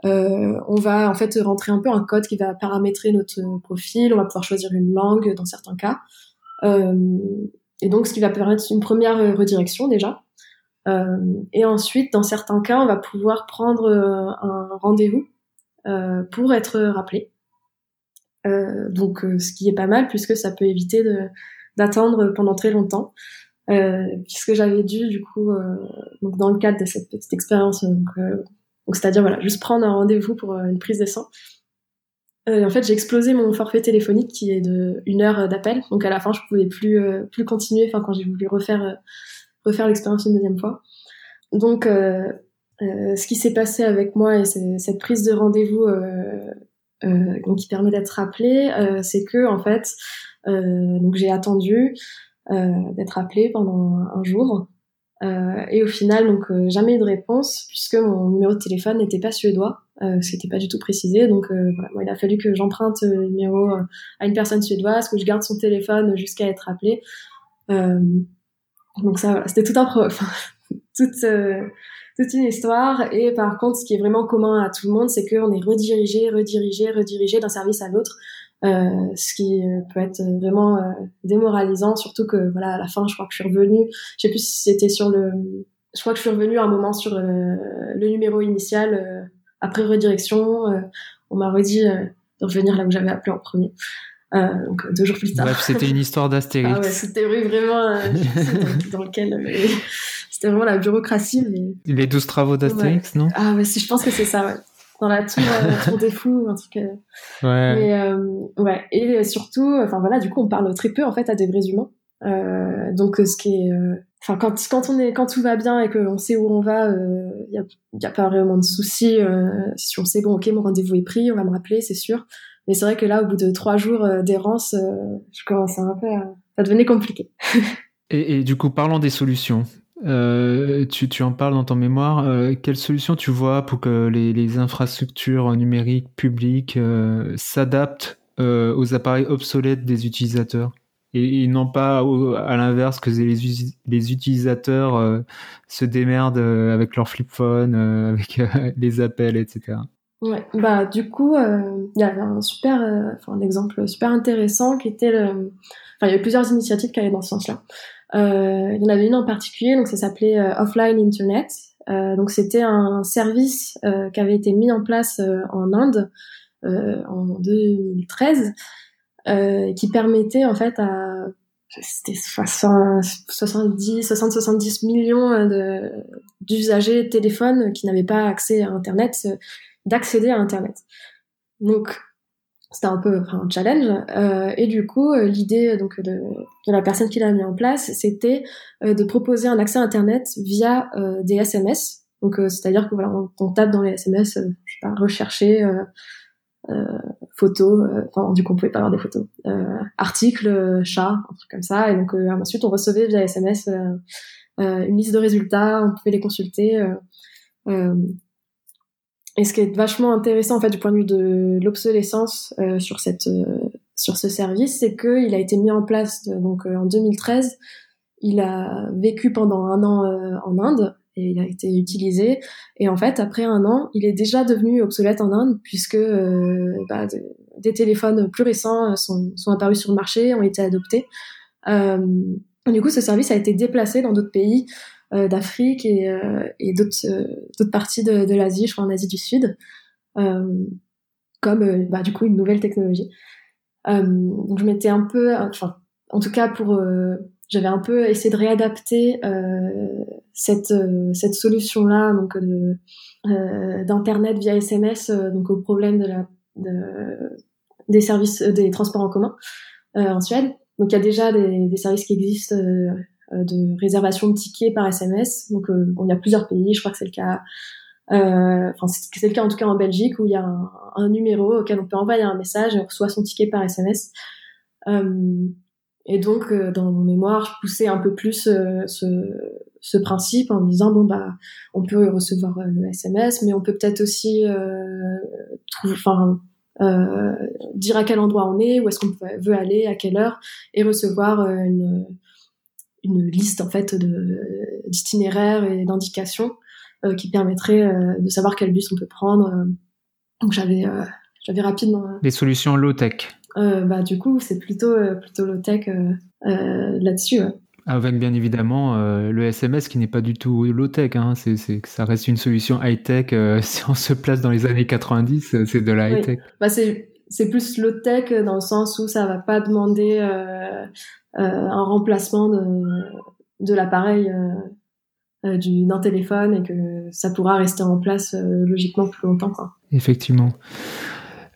On va en fait rentrer un peu un code qui va paramétrer notre profil. On va pouvoir choisir une langue dans certains cas. et donc, ce qui va permettre une première redirection déjà. Euh, et ensuite, dans certains cas, on va pouvoir prendre euh, un rendez-vous euh, pour être rappelé. donc, ce qui est pas mal puisque ça peut éviter d'attendre pendant très longtemps. puisque j'avais dû du coup donc dans le cadre de cette petite expérience donc, c'est-à-dire voilà juste prendre un rendez-vous pour une prise de sang en fait j'ai explosé mon forfait téléphonique qui est de une heure d'appel donc à la fin je pouvais plus plus continuer enfin quand j'ai voulu refaire refaire l'expérience une deuxième fois. Donc, euh, euh, ce qui s'est passé avec moi et cette prise de rendez-vous euh, qui permet d'être rappelé, c'est que en fait, donc j'ai attendu d'être appelé pendant un jour. Et au final, donc jamais eu de réponse puisque mon numéro de téléphone n'était pas suédois, ce qui n'était pas du tout précisé. Donc voilà, il a fallu que j'emprunte le numéro à une personne suédoise, que je garde son téléphone jusqu'à être appelé. Donc ça, c'était tout un [laughs] enfin, toute euh, toute une histoire. Et par contre, ce qui est vraiment commun à tout le monde, c'est qu'on est redirigé, redirigé, redirigé d'un service à l'autre. Euh, ce qui euh, peut être vraiment euh, démoralisant, surtout que voilà à la fin, je crois que je suis revenue. Je sais plus si c'était sur le, je crois que je suis revenue un moment sur le numéro initial après redirection. on m'a redit de revenir là où j'avais appelé en premier. Euh, donc deux jours plus tard. Bref, c'était une histoire d'Astérix. Ah ouais, c'était vraiment euh, dans, lequel euh, c'était vraiment la bureaucratie. Mais... Les douze travaux d'Astérix, non? Ah ouais, si, je pense que c'est ça. Ouais. Dans la tour, la tour des fous, un truc. Ouais. Mais ouais, et surtout, enfin voilà, du coup, on parle très peu en fait à des vrais humains. donc ce qui est enfin quand quand on est quand tout va bien et qu'on sait où on va il y a, y, a, pas vraiment de soucis si on sait bon ok mon rendez-vous est pris on va me rappeler c'est sûr mais c'est vrai que là, au bout de trois jours euh, d'errance, euh, je commençais un peu à... Ça devenait compliqué. [laughs] et, et, du coup, parlons des solutions. Euh, tu, en parles dans ton mémoire. Euh, quelles solutions tu vois pour que les, infrastructures numériques publiques euh, s'adaptent aux appareils obsolètes des utilisateurs et, non pas à l'inverse que les, utilisateurs se démerdent avec leur flip phone, avec [laughs] les appels, etc. Ouais, bah du coup, euh, il y avait un super, euh, exemple super intéressant qui était enfin il y avait plusieurs initiatives qui allaient dans ce sens-là. Euh, il y en avait une en particulier, donc ça s'appelait Offline Internet. donc c'était un service qui avait été mis en place en Inde en 2013, qui permettait en fait à c'était 70, 60-70 millions d'usagers téléphones qui n'avaient pas accès à Internet d'accéder à Internet. Donc c'était un peu un challenge. Euh, et du coup euh, l'idée donc de, de, la personne qui l'a mis en place c'était euh, de proposer un accès à internet via euh, des SMS donc c'est-à-dire que voilà on, tape dans les SMS je sais pas rechercher photos enfin du coup on pouvait pas avoir des photos articles chat un truc comme ça. Et donc ensuite on recevait via SMS une liste de résultats on pouvait les consulter et ce qui est vachement intéressant en fait du point de vue de l'obsolescence euh, sur cette euh, sur ce service, c'est qu'il a été mis en place donc euh, en 2013. Il a vécu pendant un an en Inde et il a été utilisé. Et en fait, après un an, il est déjà devenu obsolète en Inde puisque bah, des téléphones plus récents sont, sont apparus sur le marché, ont été adoptés. du coup, ce service a été déplacé dans d'autres pays. Euh, d'Afrique et, euh, et d'autres euh, d'autres parties de, de l'Asie, je crois en Asie du Sud, comme bah, du coup une nouvelle technologie. donc je m'étais un peu, enfin en tout cas pour j'avais un peu essayé de réadapter euh, cette cette solution là donc euh, d'internet via SMS donc au problème de la de, des services des transports en commun en Suède donc il y a déjà des, des services qui existent euh, de réservation de tickets par SMS. Donc, euh, il y a plusieurs pays. Je crois que c'est le cas Enfin, c'est le cas en tout cas en Belgique où il y a un, un, numéro auquel on peut envoyer un message et reçoit son ticket par SMS. et donc, dans mon mémoire, je poussais un peu plus ce, ce principe en disant bon bah on peut recevoir le SMS, mais on peut peut-être aussi enfin euh, dire à quel endroit on est, où est-ce qu'on veut aller, à quelle heure, et recevoir euh, une, une liste en fait d'itinéraires et d'indications euh, qui permettrait de savoir quel bus on peut prendre. Donc j'avais j'avais rapidement des solutions low tech. bah du coup c'est plutôt plutôt low tech là-dessus. Avec bien évidemment euh, le SMS qui n'est pas du tout low-tech, hein. c'est, ça reste une solution high-tech. Euh, [laughs] si on se place dans les années 90, euh, c'est de la high-tech. Bah, c'est, c'est plus low-tech dans le sens où ça va pas demander un remplacement de, de l'appareil du, d'un téléphone et que ça pourra rester en place logiquement plus longtemps. Quoi. Effectivement.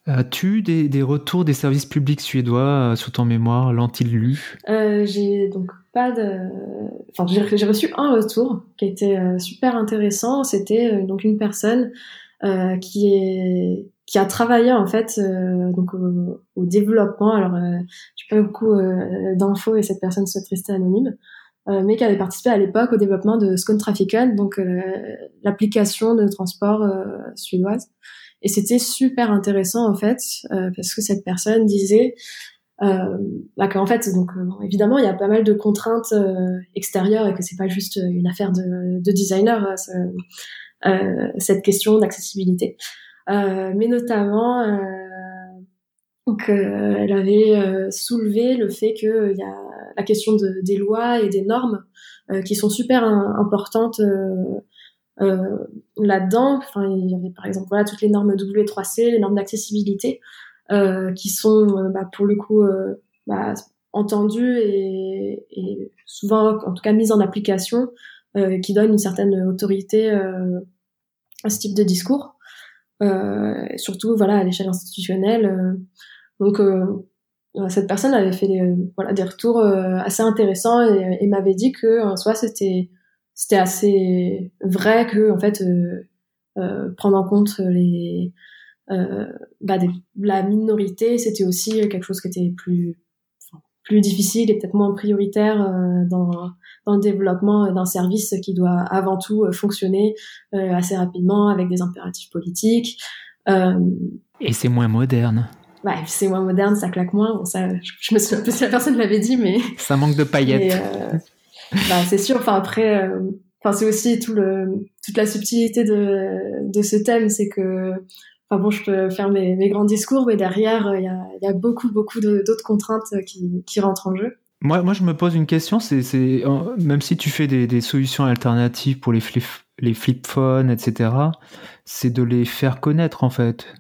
As-tu des, des, retours des services publics suédois sur ton mémoire? L'ont-ils lu? J'ai donc pas de. Enfin, j'ai reçu un retour qui était euh, super intéressant. C'était euh, donc une personne euh, qui est qui a travaillé en fait euh, donc au, développement. Alors, j'ai pas beaucoup d'infos et cette personne souhaite rester anonyme, mais qui avait participé à l'époque au développement de Skånetrafiken, donc l'application de transport suédoise. Et c'était super intéressant en fait parce que cette personne disait euh, bah, qu'en fait, donc euh, évidemment, il y a pas mal de contraintes euh, extérieures et que c'est pas juste une affaire de, de designer euh, cette question d'accessibilité, mais notamment qu'elle avait soulevé le fait qu'il y a la question de, des lois et des normes qui sont super importantes euh, là-dedans. Enfin, il y avait par exemple voilà toutes les normes W3C, les normes d'accessibilité, euh, qui sont euh, bah, pour le coup euh, bah, entendues et, et, souvent en tout cas mises en application, qui donnent une certaine autorité à ce type de discours. Surtout voilà à l'échelle institutionnelle. donc cette personne avait fait des, voilà, des retours assez intéressants et, et m'avait dit que en soi c'était c'était assez vrai que en fait euh, prendre en compte les euh, bah, la minorité, c'était aussi quelque chose qui était plus plus difficile et peut-être moins prioritaire euh, dans, dans le développement d'un service qui doit avant tout euh, fonctionner assez rapidement avec des impératifs politiques. et c'est moins moderne. Ouais, c'est moins moderne, ça claque moins. ça, je, me souviens plus si la personne l'avait dit, mais [laughs] ça manque de paillettes. bah, c'est sûr. Enfin après, enfin c'est aussi tout le toute la subtilité de de ce thème, c'est que Enfin bon, je peux faire mes, grands discours, mais derrière, euh, il y a, beaucoup, beaucoup d'autres contraintes euh, qui, rentrent en jeu. Moi, moi, je me pose une question, c'est même si tu fais des, des solutions alternatives pour les flip, les flip phones, etc., c'est de les faire connaître en fait.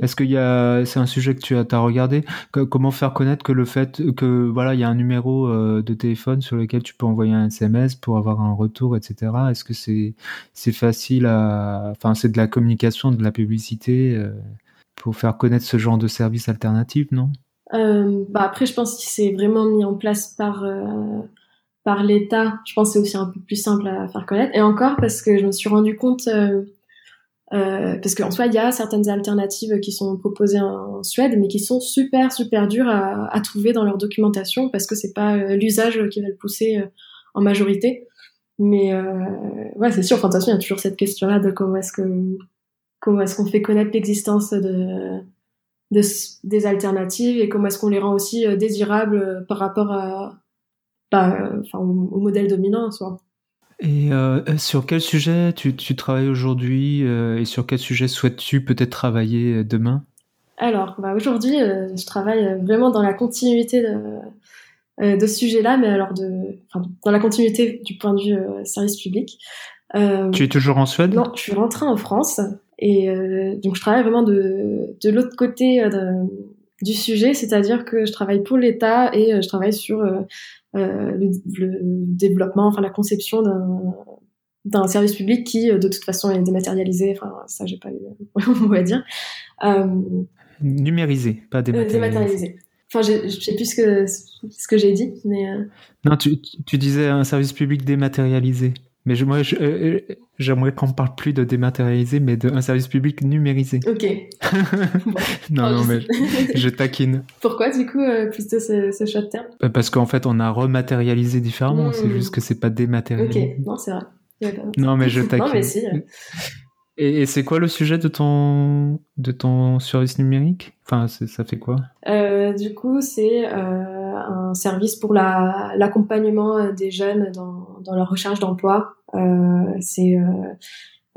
Est-ce qu'il y a, c'est un sujet que tu as, as regardé, comment faire connaître que le fait que voilà, il y a un numéro euh, de téléphone sur lequel tu peux envoyer un SMS pour avoir un retour, etc. Est-ce que c'est c'est facile à, enfin, c'est de la communication, de la publicité euh, pour faire connaître ce genre de service alternatif, non? Euh, Bah après, je pense que c'est vraiment mis en place par par l'État. Je pense que c'est aussi un peu plus simple à faire connaître. Et encore parce que je me suis rendu compte euh, parce qu'en soi, il y a certaines alternatives qui sont proposées en Suède, mais qui sont super, super dures à, à trouver dans leur documentation parce que c'est pas euh, l'usage qui va le pousser euh, en majorité. Mais euh, ouais, c'est sûr. Enfin, de toute il y a toujours cette question-là de comment est-ce que comment est-ce qu'on fait connaître l'existence de, de, des alternatives et comment est-ce qu'on les rend aussi désirables par rapport à, bah, enfin, au, au modèle dominant, soit. Et euh, sur quel sujet tu, tu travailles aujourd'hui euh, et sur quel sujet souhaites-tu peut-être travailler euh, demain? Alors, bah aujourd'hui, euh, je travaille vraiment dans la continuité de, de ce sujet-là, mais alors de, enfin, dans la continuité du point de vue service public. tu es toujours en Suède? Non, je suis rentrée en France et donc je travaille vraiment de, de l'autre côté de, du sujet, c'est-à-dire que je travaille pour l'État et je travaille sur euh, le, le, développement, enfin la conception d'un d'un service public qui euh, de toute façon est dématérialisé. Enfin ça j'ai pas eu [laughs] on va dire. Euh, numérisé, pas dématérialisé. dématérialisé. Enfin, je sais plus ce que, ce que j'ai dit, mais. Non, tu, tu disais un service public dématérialisé. Mais je, moi, j'aimerais qu'on parle plus de dématérialisé, mais d'un service public numérisé. Ok. [laughs] non, non, mais [laughs] je taquine. Pourquoi, du coup, plutôt ce, ce choix de terme Parce qu'en fait, on a rematérialisé différemment. C'est hmm. juste que c'est pas dématérialisé. Ok, non, c'est vrai. Non, mais je taquine. [laughs] non, mais si. Et, c'est quoi le sujet de ton, de ton service numérique? Enfin, ça fait quoi? Euh, Du coup, c'est euh, un service pour l'accompagnement des jeunes dans, dans leur recherche d'emploi. Euh, c'est euh,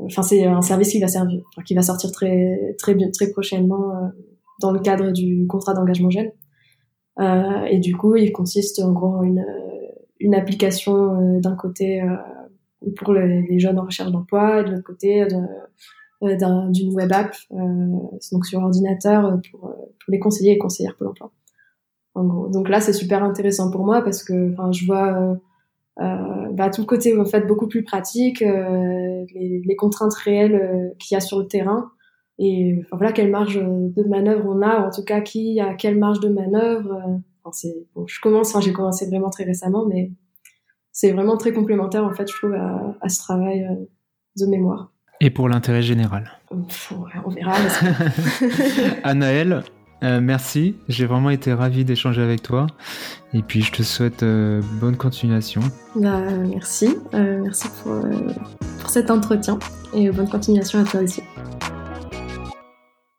enfin c'est un service qui va servir, qui va sortir très très bien, très prochainement euh, dans le cadre du contrat d'engagement jeune. Et du coup, il consiste en gros une une application d'un côté pour les, jeunes en recherche d'emploi et de l'autre côté d'une web app euh, donc sur ordinateur pour, pour les conseillers et conseillères pour l'emploi en gros donc là c'est super intéressant pour moi parce que je vois bah, tout le côté en fait beaucoup plus pratique les, les, contraintes réelles qu'il y a sur le terrain et enfin, voilà quelle marge de manœuvre on a ou en tout cas qui a quelle marge de manœuvre enfin, c'est bon, je commence enfin j'ai commencé vraiment très récemment mais c'est vraiment très complémentaire en fait je trouve à, ce travail euh, de mémoire. Et pour l'intérêt général? on verra. [laughs] Anaël, euh, merci. J'ai vraiment été ravi d'échanger avec toi. Et puis, je te souhaite euh, bonne continuation. Bah, merci. merci pour, pour cet entretien. Et bonne continuation à toi aussi.